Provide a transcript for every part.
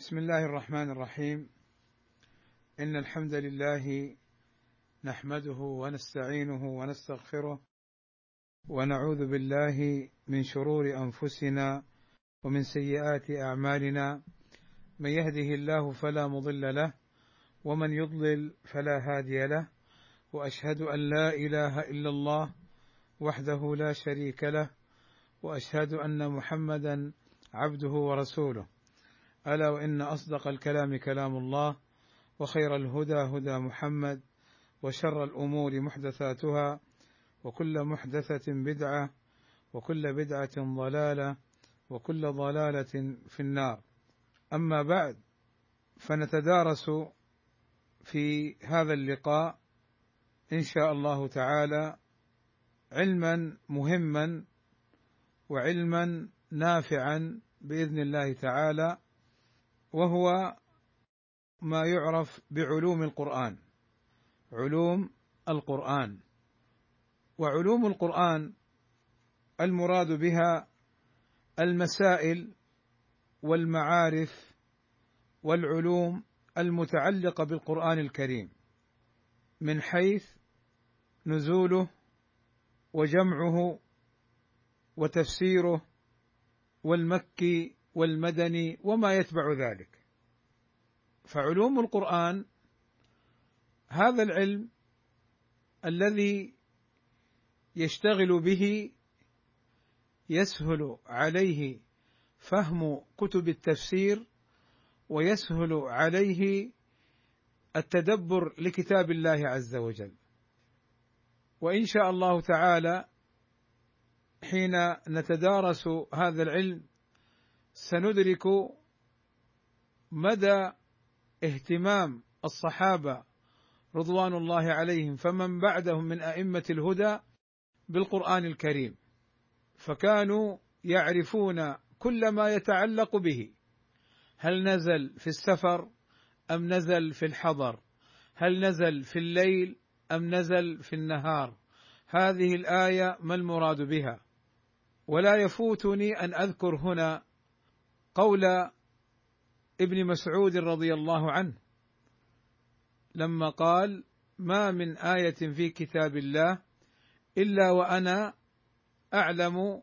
بسم الله الرحمن الرحيم. إن الحمد لله نحمده ونستعينه ونستغفره ونعوذ بالله من شرور أنفسنا ومن سيئات أعمالنا. من يهده الله فلا مضل له ومن يضلل فلا هادي له. وأشهد أن لا إله إلا الله وحده لا شريك له وأشهد أن محمدا عبده ورسوله. ألا وإن أصدق الكلام كلام الله وخير الهدى هدى محمد وشر الأمور محدثاتها وكل محدثة بدعة وكل بدعة ضلالة وكل ضلالة في النار. أما بعد فنتدارس في هذا اللقاء إن شاء الله تعالى علما مهما وعلما نافعا بإذن الله تعالى. وهو ما يعرف بعلوم القرآن علوم القرآن. وعلوم القرآن المراد بها المسائل والمعارف والعلوم المتعلقة بالقرآن الكريم من حيث نزوله وجمعه وتفسيره والمكي والمدني وما يتبع ذلك. فعلوم القرآن هذا العلم الذي يشتغل به يسهل عليه فهم كتب التفسير ويسهل عليه التدبر لكتاب الله عز وجل. وإن شاء الله تعالى حين نتدارس هذا العلم سندرك مدى اهتمام الصحابة رضوان الله عليهم فمن بعدهم من أئمة الهدى بالقرآن الكريم فكانوا يعرفون كل ما يتعلق به هل نزل في السفر أم نزل في الحضر هل نزل في الليل أم نزل في النهار هذه الآية ما المراد بها؟ ولا يفوتني أن أذكر هنا قول ابن مسعود رضي الله عنه لما قال ما من آية في كتاب الله إلا وأنا أعلم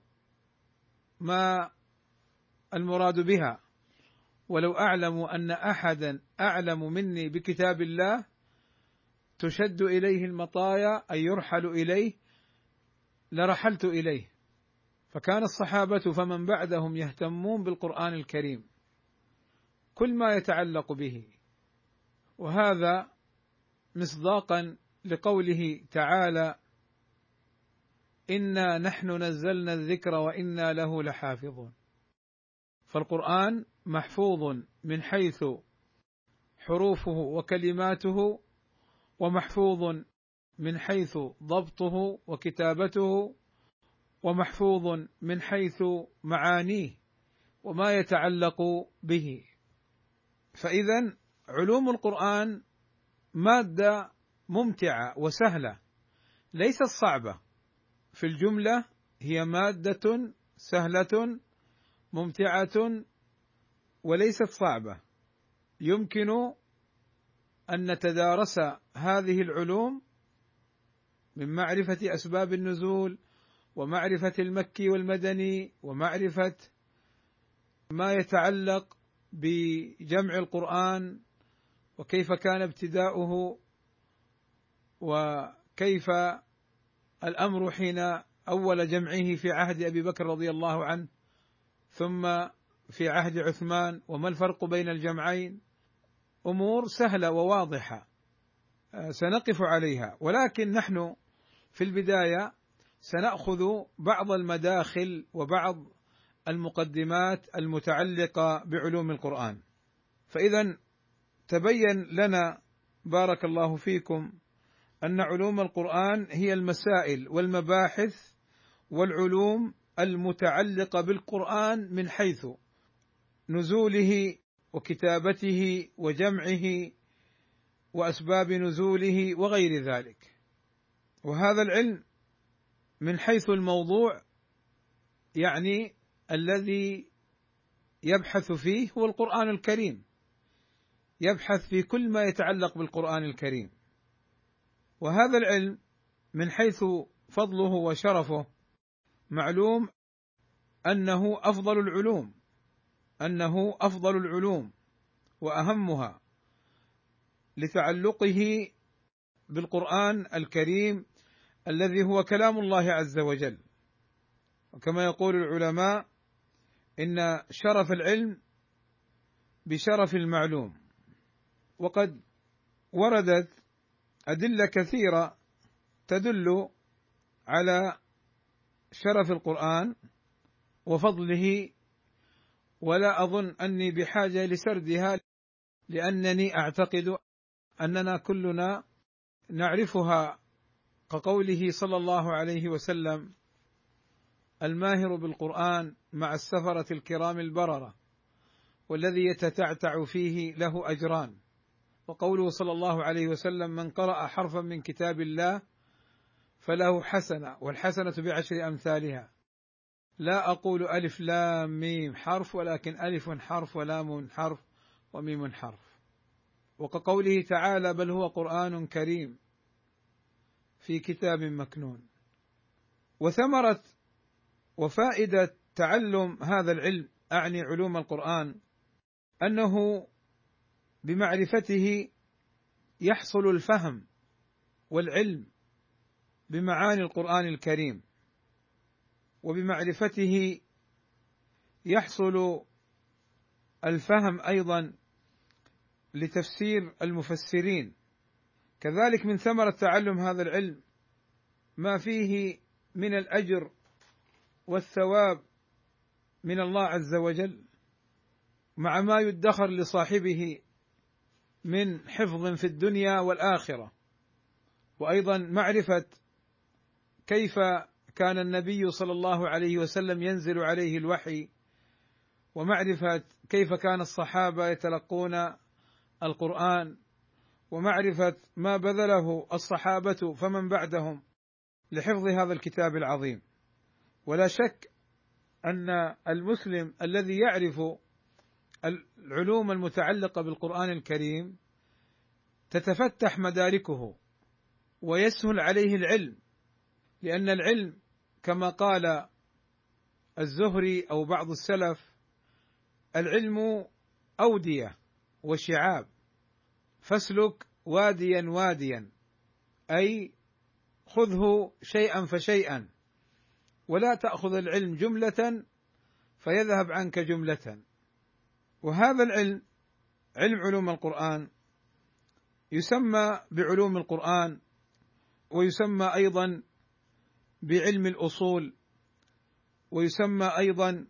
ما المراد بها. ولو أعلم أن أحدا أعلم مني بكتاب الله تشد إليه المطايا أي يرحل إليه لرحلت إليه. فكان الصحابة فمن بعدهم يهتمون بالقرآن الكريم كل ما يتعلق به. وهذا مصداقا لقوله تعالى إنا نحن نزلنا الذكر وإنا له لحافظون. فالقرآن محفوظ من حيث حروفه وكلماته ومحفوظ من حيث ضبطه وكتابته ومحفوظ من حيث معانيه وما يتعلق به. فاذا علوم القرآن مادة ممتعة وسهلة ليست صعبة. في الجملة هي مادة سهلة ممتعة وليست صعبة. يمكن أن نتدارس هذه العلوم من معرفة أسباب النزول ومعرفة المكي والمدني ومعرفة ما يتعلق بجمع القرآن وكيف كان ابتداؤه وكيف الأمر حين أول جمعه في عهد أبي بكر رضي الله عنه ثم في عهد عثمان وما الفرق بين الجمعين. أمور سهلة وواضحة سنقف عليها. ولكن نحن في البداية سنأخذ بعض المداخل وبعض المقدمات المتعلقة بعلوم القرآن. فإذا تبين لنا بارك الله فيكم أن علوم القرآن هي المسائل والمباحث والعلوم المتعلقة بالقرآن من حيث نزوله وكتابته وجمعه وأسباب نزوله وغير ذلك. وهذا العلم من حيث الموضوع يعني الذي يبحث فيه هو القرآن الكريم. يبحث في كل ما يتعلق بالقرآن الكريم. وهذا العلم من حيث فضله وشرفه معلوم أنه أفضل العلوم أنه أفضل العلوم وأهمها لتعلقه بالقرآن الكريم الذي هو كلام الله عز وجل. وكما يقول العلماء إن شرف العلم بشرف المعلوم. وقد وردت أدلة كثيرة تدل على شرف القرآن وفضله ولا أظن أني بحاجة لسردها لأنني أعتقد أننا كلنا نعرفها كقوله صلى الله عليه وسلم الماهر بالقرآن مع السفرة الكرام البررة والذي يتتعتع فيه له أجران. وقوله صلى الله عليه وسلم من قرأ حرفا من كتاب الله فله حسنة والحسنة بعشر أمثالها. لا أقول ألف لام ميم حرف ولكن ألف حرف ولام حرف وميم حرف. وكقوله تعالى بل هو قرآن كريم. في كتاب مكنون. وثمرة وفائدة تعلم هذا العلم أعني علوم القرآن أنه بمعرفته يحصل الفهم والعلم بمعاني القرآن الكريم وبمعرفته يحصل الفهم أيضا لتفسير المفسرين. كذلك من ثمرة تعلم هذا العلم ما فيه من الأجر والثواب من الله عز وجل مع ما يدخر لصاحبه من حفظ في الدنيا والآخرة. وأيضا معرفة كيف كان النبي صلى الله عليه وسلم ينزل عليه الوحي ومعرفة كيف كان الصحابة يتلقون القرآن ومعرفة ما بذله الصحابة فمن بعدهم لحفظ هذا الكتاب العظيم. ولا شك أن المسلم الذي يعرف العلوم المتعلقة بالقرآن الكريم تتفتح مداركه ويسهل عليه العلم لأن العلم كما قال الزهري أو بعض السلف العلم أودية وشعاب. فاسلك واديا واديا. أي خذه شيئا فشيئا. ولا تأخذ العلم جملة فيذهب عنك جملة. وهذا العلم علم علوم القرآن يسمى بعلوم القرآن ويسمى أيضا بعلم الأصول ويسمى أيضا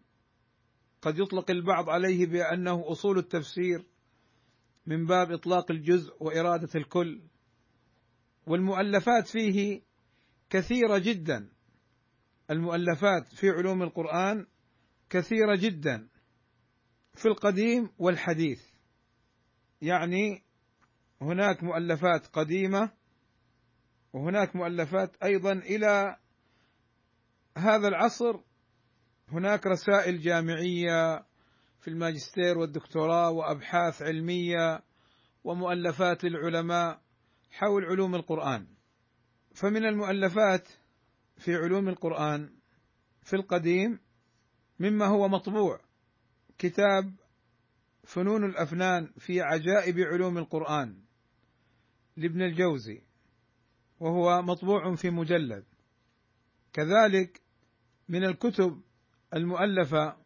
قد يطلق البعض عليه بأنه أصول التفسير من باب إطلاق الجزء وإرادة الكل. والمؤلفات فيه كثيرة جدا. المؤلفات في علوم القرآن كثيرة جدا. في القديم والحديث. يعني هناك مؤلفات قديمة وهناك مؤلفات أيضا إلى هذا العصر. هناك رسائل جامعية في الماجستير والدكتوراه وأبحاث علمية ومؤلفات للعلماء حول علوم القرآن. فمن المؤلفات في علوم القرآن في القديم مما هو مطبوع كتاب فنون الأفنان في عجائب علوم القرآن لابن الجوزي وهو مطبوع في مجلد. كذلك من الكتب المؤلفة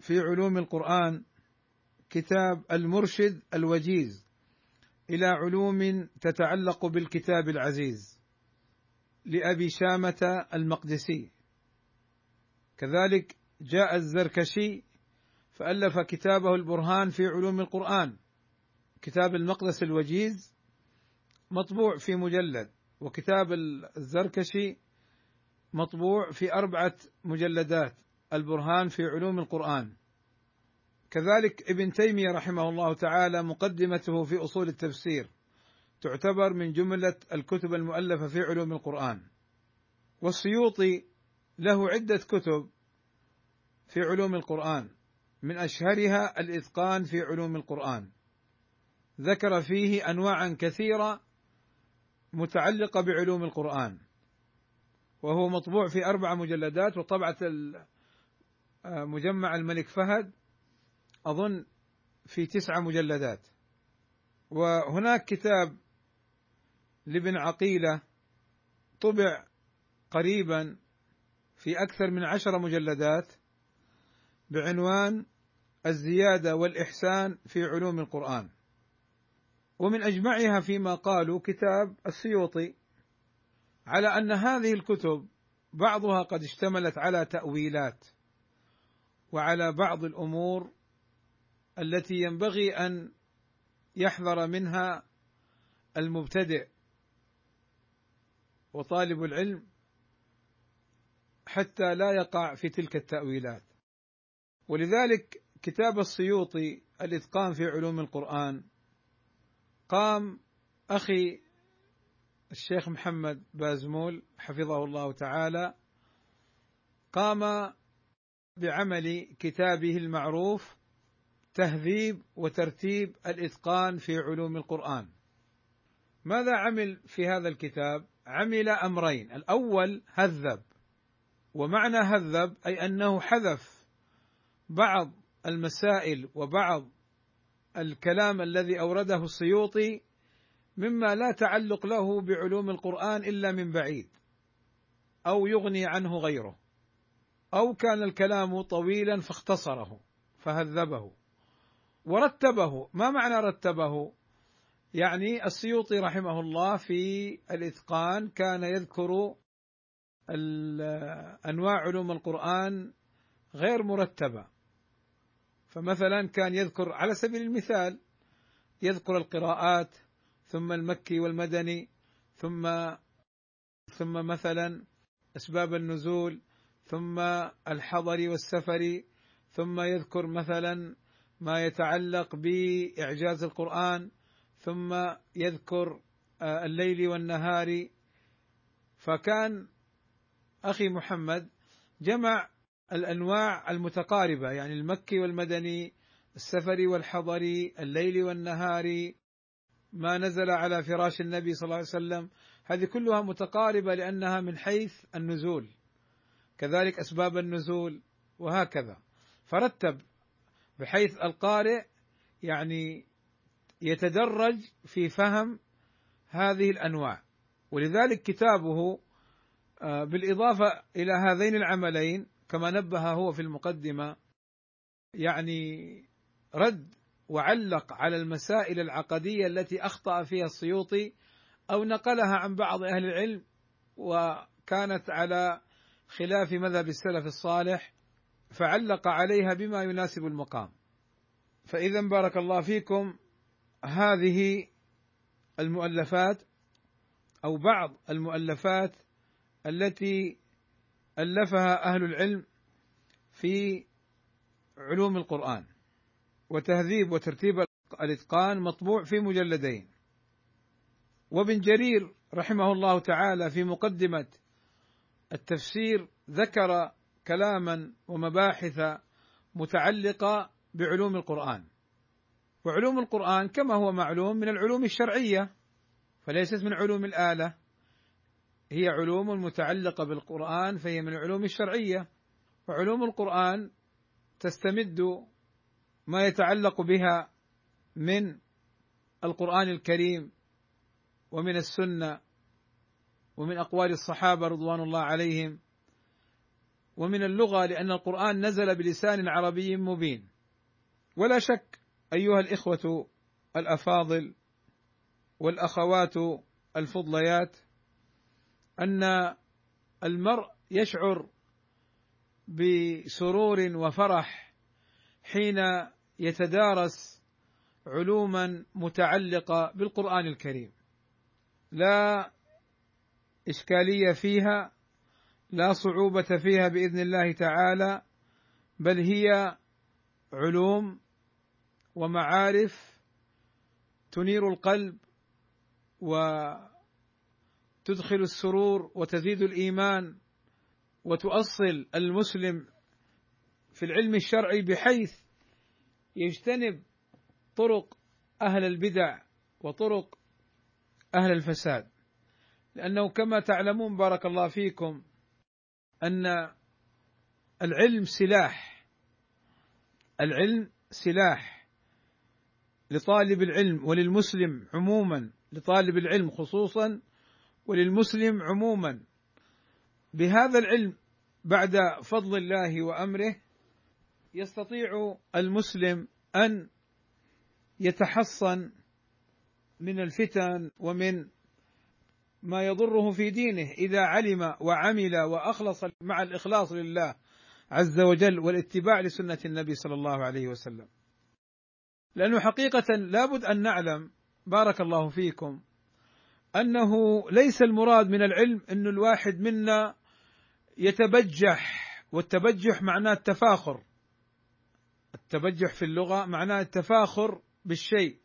في علوم القرآن كتاب المرشد الوجيز إلى علوم تتعلق بالكتاب العزيز لأبي شامة المقدسي. كذلك جاء الزركشي فألف كتابه البرهان في علوم القرآن كتاب المقدس الوجيز مطبوع في مجلد وكتاب الزركشي مطبوع في أربعة مجلدات البرهان في علوم القرآن. كذلك ابن تيمية رحمه الله تعالى مقدمته في أصول التفسير تعتبر من جملة الكتب المؤلفة في علوم القرآن. والسيوطي له عدة كتب في علوم القرآن من أشهرها الإتقان في علوم القرآن. ذكر فيه انواعا كثيرة متعلقة بعلوم القرآن وهو مطبوع في أربع مجلدات وطبعة مجمع الملك فهد أظن في تسع مجلدات. وهناك كتاب لابن عقيلة طبع قريبا في أكثر من عشر مجلدات بعنوان الزيادة والإحسان في علوم القرآن. ومن أجمعها فيما قالوا كتاب السيوطي على أن هذه الكتب بعضها قد اشتملت على تأويلات وعلى بعض الأمور التي ينبغي أن يحذر منها المبتدئ وطالب العلم حتى لا يقع في تلك التأويلات. ولذلك كتاب السيوطي الإتقان في علوم القرآن قام أخي الشيخ محمد بازمول حفظه الله تعالى قام بعمل كتابه المعروف تهذيب وترتيب الإتقان في علوم القرآن. ماذا عمل في هذا الكتاب؟ عمل أمرين. الأول هذب. ومعنى هذب أي أنه حذف بعض المسائل وبعض الكلام الذي أورده السيوطي مما لا تعلق له بعلوم القرآن إلا من بعيد أو يغني عنه غيره أو كان الكلام طويلا فاختصره فهذبه. ورتبه. ما معنى رتبه؟ يعني السيوطي رحمه الله في الإتقان كان يذكر أنواع علوم القرآن غير مرتبة. فمثلا كان يذكر على سبيل المثال يذكر القراءات ثم المكي والمدني ثم ثم مثلا أسباب النزول ثم الحضر والسفر ثم يذكر مثلا ما يتعلق بإعجاز القرآن ثم يذكر آه، الليل والنهار. فكان أخي محمد جمع الأنواع المتقاربة يعني المكي والمدني السفري والحضري الليل والنهار. ما نزل على فراش النبي صلى الله عليه وسلم. هذه كلها متقاربة لأنها من حيث النزول. كذلك أسباب النزول وهكذا. فرتب بحيث القارئ يعني يتدرج في فهم هذه الأنواع. ولذلك كتابه آه، بالإضافة إلى هذين العملين كما نبه هو في المقدمة يعني رد وعلق على المسائل العقدية التي أخطأ فيها السيوطي أو نقلها عن بعض أهل العلم وكانت على خلاف مذهب السلف الصالح فعلق عليها بما يناسب المقام. فإذا بارك الله فيكم هذه المؤلفات أو بعض المؤلفات التي ألفها أهل العلم في علوم القرآن وتهذيب وترتيب الإتقان مطبوع في مجلدين. وابن جرير رحمه الله تعالى في مقدمة التفسير ذكر كلاما ومباحث متعلقة بعلوم القرآن. وعلوم القرآن كما هو معلوم من العلوم الشرعية فليست من علوم الآلة. هي علوم متعلقة بالقرآن فهي من العلوم الشرعية. وعلوم القرآن تستمد ما يتعلق بها من القرآن الكريم ومن السنة ومن أقوال الصحابة رضوان الله عليهم. ومن اللغة لأن القرآن نزل بلسان عربي مبين. ولا شك أيها الإخوة الأفاضل والأخوات الفضليات أن المرء يشعر بسرور وفرح حين يتدارس علوما متعلقة بالقرآن الكريم. لا إشكالية فيها لا صعوبة فيها بإذن الله تعالى بل هي علوم ومعارف تنير القلب وتدخل السرور وتزيد الإيمان وتؤصل المسلم في العلم الشرعي بحيث يجتنب طرق أهل البدع وطرق أهل الفساد. لأنه كما تعلمون بارك الله فيكم أن العلم سلاح. العلم سلاح لطالب العلم وللمسلم عموما لطالب العلم خصوصا وللمسلم عموما. بهذا العلم بعد فضل الله وأمره يستطيع المسلم أن يتحصن من الفتن ومن ما يضره في دينه إذا علم وعمل وأخلص مع الإخلاص لله عز وجل والاتباع لسنة النبي صلى الله عليه وسلم. لأنه حقيقة لابد أن نعلم بارك الله فيكم أنه ليس المراد من العلم أن الواحد منا يتبجح والتبجح معناه التفاخر التبجح في اللغة معناه التفاخر بالشيء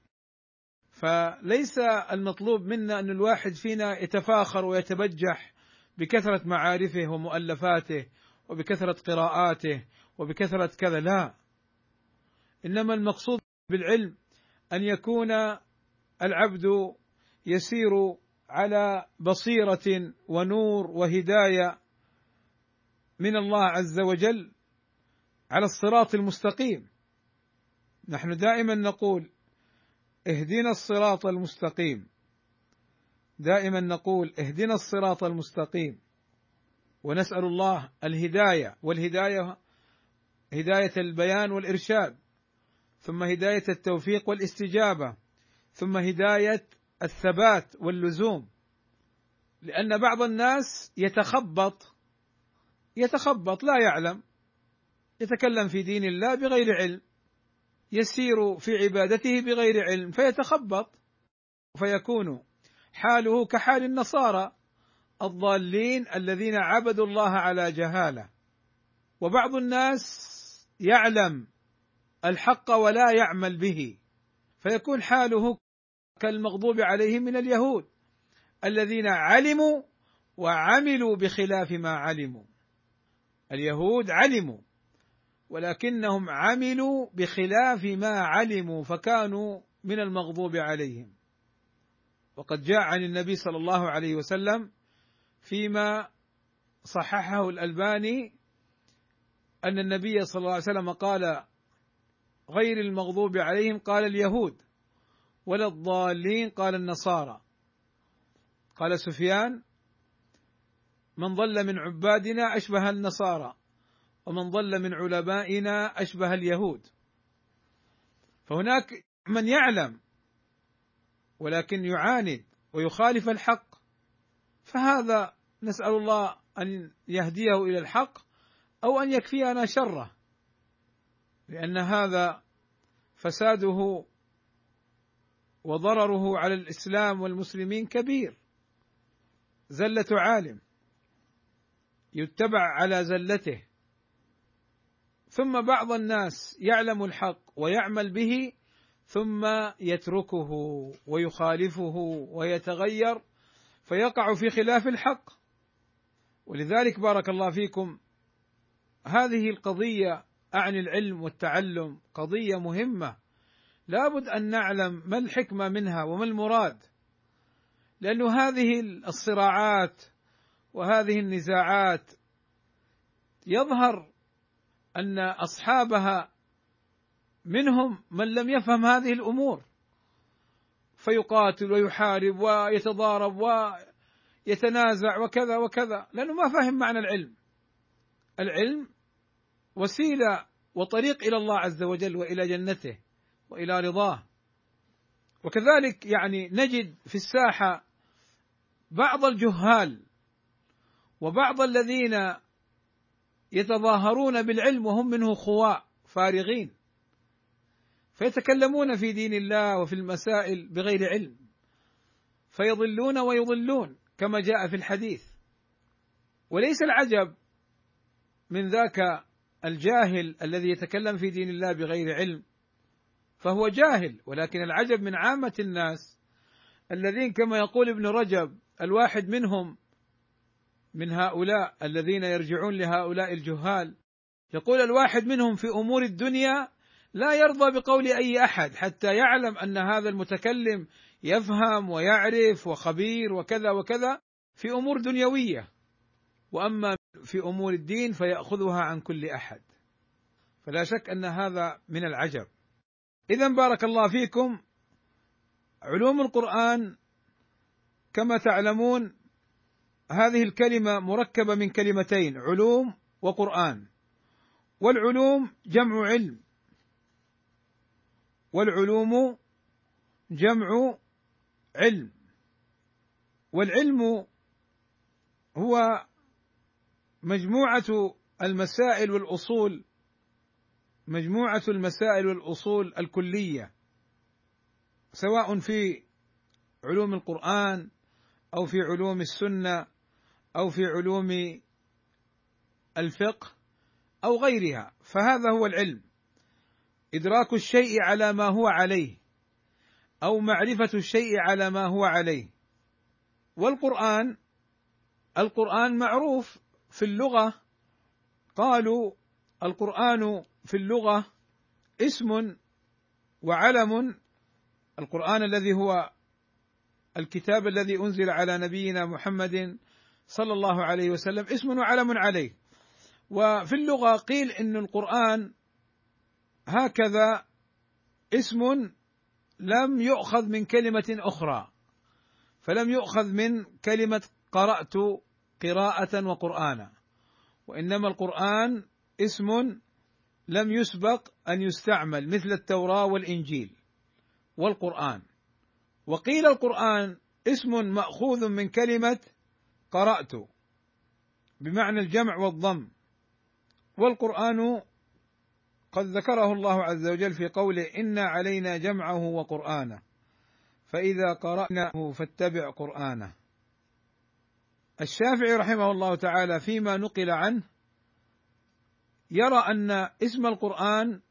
فليس المطلوب منا أن الواحد فينا يتفاخر ويتبجح بكثرة معارفه ومؤلفاته وبكثرة قراءاته وبكثرة كذا لا. إنما المقصود بالعلم أن يكون العبد يسير على بصيرة ونور وهداية من الله عز وجل على الصراط المستقيم. نحن دائما نقول اهدنا الصراط المستقيم. دائما نقول اهدنا الصراط المستقيم. ونسأل الله الهداية والهداية هداية البيان والإرشاد ثم هداية التوفيق والاستجابة ثم هداية الثبات واللزوم. لأن بعض الناس يتخبط يتخبط لا يعلم يتكلم في دين الله بغير علم. يسير في عبادته بغير علم فيتخبط فيكون حاله كحال النصارى الضالين الذين عبدوا الله على جهالة. وبعض الناس يعلم الحق ولا يعمل به فيكون حاله كالمغضوب عليهم من اليهود الذين علموا وعملوا بخلاف ما علموا. اليهود علموا ولكنهم عملوا بخلاف ما علموا فكانوا من المغضوب عليهم. وقد جاء عن النبي صلى الله عليه وسلم فيما صححه الألباني أن النبي صلى الله عليه وسلم قال غير المغضوب عليهم قال اليهود ولا الضالين قال النصارى. قال سفيان من ضل من عبادنا أشبه النصارى. ومن ضل من علمائنا أشبه اليهود. فهناك من يعلم ولكن يعاند ويخالف الحق. فهذا نسأل الله أن يهديه إلى الحق أو أن يكفينا شره لأن هذا فساده وضرره على الإسلام والمسلمين كبير. زلة عالم يتبع على زلته. ثم بعض الناس يعلم الحق ويعمل به ثم يتركه ويخالفه ويتغير فيقع في خلاف الحق. ولذلك بارك الله فيكم هذه القضية اعني العلم والتعلم قضية مهمة. لابد أن نعلم ما الحكمة منها وما المراد لأن هذه الصراعات وهذه النزاعات يظهر أن أصحابها منهم من لم يفهم هذه الأمور. فيقاتل ويحارب ويتضارب ويتنازع وكذا وكذا لأنه ما فهم معنى العلم. العلم وسيلة وطريق إلى الله عز وجل وإلى جنته وإلى رضاه. وكذلك يعني نجد في الساحة بعض الجهال وبعض الذين يتظاهرون بالعلم وهم منه خواء فارغين. فيتكلمون في دين الله وفي المسائل بغير علم. فيضلون ويضلون كما جاء في الحديث. وليس العجب من ذاك الجاهل الذي يتكلم في دين الله بغير علم فهو جاهل. ولكن العجب من عامة الناس الذين كما يقول ابن رجب الواحد منهم من هؤلاء الذين يرجعون لهؤلاء الجهال. يقول الواحد منهم في أمور الدنيا لا يرضى بقول أي أحد حتى يعلم أن هذا المتكلم يفهم ويعرف وخبير وكذا وكذا في أمور دنيوية. وأما في أمور الدين فيأخذها عن كل أحد. فلا شك أن هذا من العجب. اذا بارك الله فيكم. علوم القرآن كما تعلمون هذه الكلمة مركبة من كلمتين علوم وقرآن. والعلوم جمع علم. والعلوم جمع علم. والعلم هو مجموعة المسائل والأصول مجموعة المسائل والأصول الكلية سواء في علوم القرآن أو في علوم السنة أو في علوم الفقه أو غيرها فهذا هو العلم. إدراك الشيء على ما هو عليه أو معرفة الشيء على ما هو عليه. والقرآن القرآن معروف في اللغة. قالوا القرآن في اللغة اسم وعلم. القرآن الذي هو الكتاب الذي أنزل على نبينا محمد صلى الله عليه وسلم اسم وعلم عليه. وفي اللغة قيل إن القرآن هكذا اسم لم يؤخذ من كلمة أخرى فلم يؤخذ من كلمة قرأت قراءة وقرآنا. وإنما القرآن اسم لم يسبق أن يستعمل مثل التوراة والإنجيل والقرآن. وقيل القرآن اسم مأخوذ من كلمة قرأت بمعنى الجمع والضم. والقرآن قد ذكره الله عز وجل في قوله إنا علينا جمعه وقرآنه. فإذا قرأناه فاتبع قرآنه. الشافعي رحمه الله تعالى فيما نقل عنه يرى أن اسم القرآن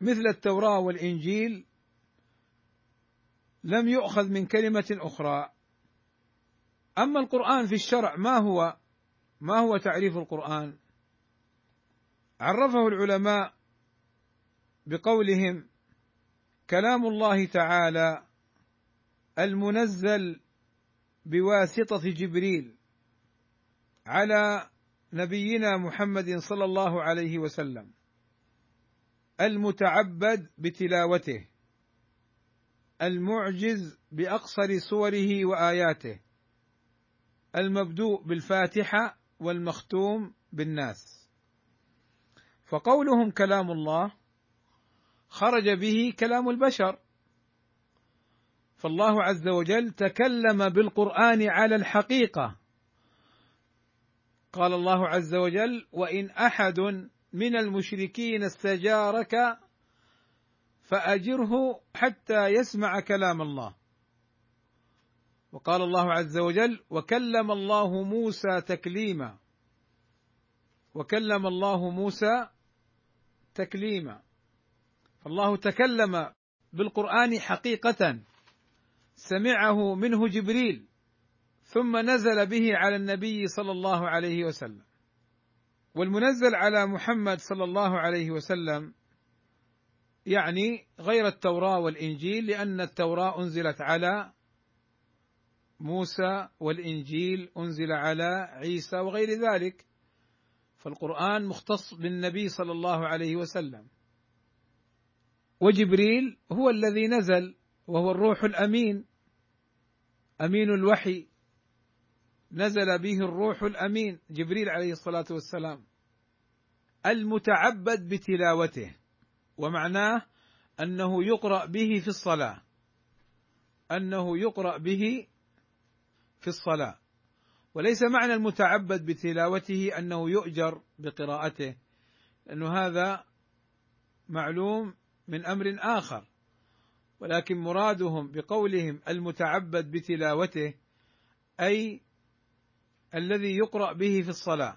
مثل التوراة والإنجيل لم يؤخذ من كلمة أخرى. أما القرآن في الشرع ما هو ما هو تعريف القرآن؟ عرفه العلماء بقولهم كلام الله تعالى المنزل بواسطة جبريل على نبينا محمد صلى الله عليه وسلم المتعبد بتلاوته المعجز بأقصر صوره وآياته. المبدوء بالفاتحة والمختوم بالناس. فقولهم كلام الله خرج به كلام البشر. فالله عز وجل تكلم بالقرآن على الحقيقة. قال الله عز وجل وإن أحد من المشركين استجارك فأجره حتى يسمع كلام الله. وقال الله عز وجل وكلم الله موسى تكليما. وكلم الله موسى تكليما. فالله تكلم بالقرآن حقيقة. سمعه منه جبريل. ثم نزل به على النبي صلى الله عليه وسلم. والمنزل على محمد صلى الله عليه وسلم يعني غير التوراة والإنجيل لأن التوراة أنزلت على موسى والإنجيل أنزل على عيسى وغير ذلك. فالقرآن مختص بالنبي صلى الله عليه وسلم. وجبريل هو الذي نزل وهو الروح الأمين. أمين الوحي. نزل به الروح الأمين جبريل عليه الصلاة والسلام. المتعبد بتلاوته. ومعناه أنه يقرأ به في الصلاة. أنه يقرأ به في الصلاة. وليس معنى المتعبد بتلاوته أنه يؤجر بقراءته لأنه هذا معلوم من أمر آخر. ولكن مرادهم بقولهم المتعبد بتلاوته أي الذي يقرأ به في الصلاة.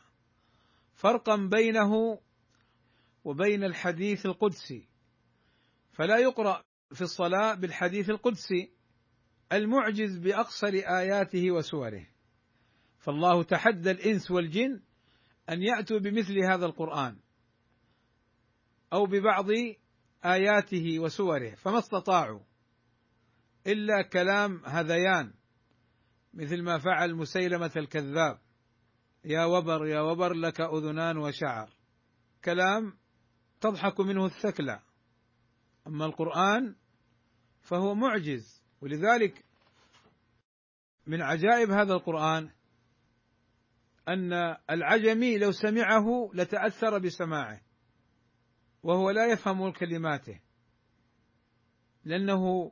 فرقا بينه وبين الحديث القدسي. فلا يقرأ في الصلاة بالحديث القدسي. المعجز بأقصر آياته وسوره. فالله تحدى الإنس والجن أن يأتوا بمثل هذا القرآن أو ببعض آياته وسوره فما استطاعوا إلا كلام هذيان مثل ما فعل مسيلمة الكذاب. يا وبر يا وبر لك أذنان وشعر. كلام تضحك منه الثكلى. أما القرآن فهو معجز ولذلك من عجائب هذا القرآن أن العجمي لو سمعه لتأثر بسماعه وهو لا يفهم كلماته لأنه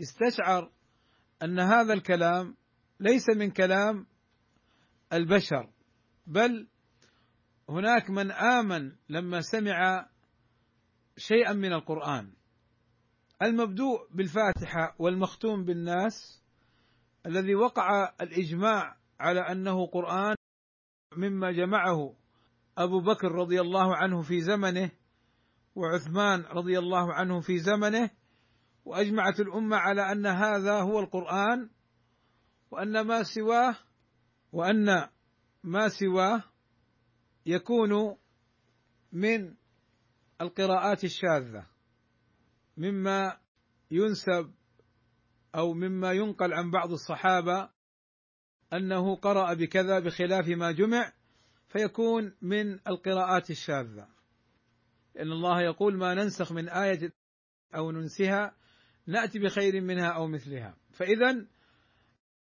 استشعر أن هذا الكلام ليس من كلام البشر بل هناك من آمن لما سمع شيئا من القرآن. المبدوء بالفاتحة والمختوم بالناس الذي وقع الإجماع على أنه قرآن مما جمعه أبو بكر رضي الله عنه في زمنه وعثمان رضي الله عنه في زمنه وأجمعت الأمة على أن هذا هو القرآن وأن ما سواه وأن ما سواه يكون من القراءات الشاذة. مما ينسب أو مما ينقل عن بعض الصحابة أنه قرأ بكذا بخلاف ما جمع فيكون من القراءات الشاذة. لأن الله يقول ما ننسخ من آية أو ننسها نأتي بخير منها أو مثلها. فاذا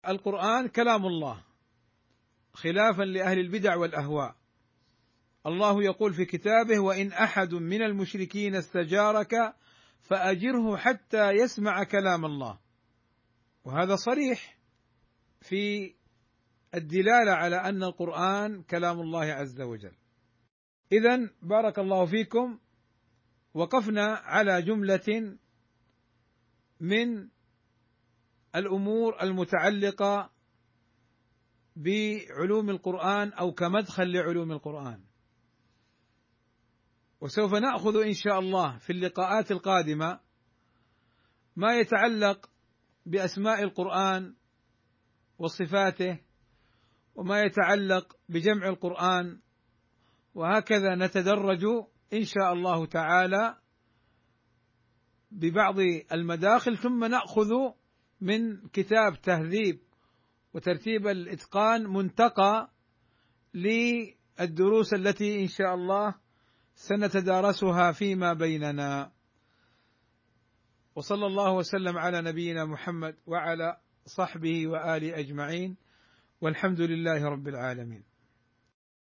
القرآن كلام الله خلافا لأهل البدع والأهواء. الله يقول في كتابه وإن أحد من المشركين استجارك فأجره حتى يسمع كلام الله. وهذا صريح في الدلالة على أن القرآن كلام الله عز وجل. اذا بارك الله فيكم. وقفنا على جملة من الأمور المتعلقة بعلوم القرآن أو كمدخل لعلوم القرآن. وسوف نأخذ إن شاء الله في اللقاءات القادمة ما يتعلق بأسماء القرآن وصفاته وما يتعلق بجمع القرآن وهكذا نتدرج إن شاء الله تعالى ببعض المداخل ثم نأخذ من كتاب تهذيب وترتيب الإتقان منتقى للدروس التي إن شاء الله سنتدارسها فيما بيننا. وصلى الله وسلم على نبينا محمد وعلى صحبه وآله أجمعين والحمد لله رب العالمين.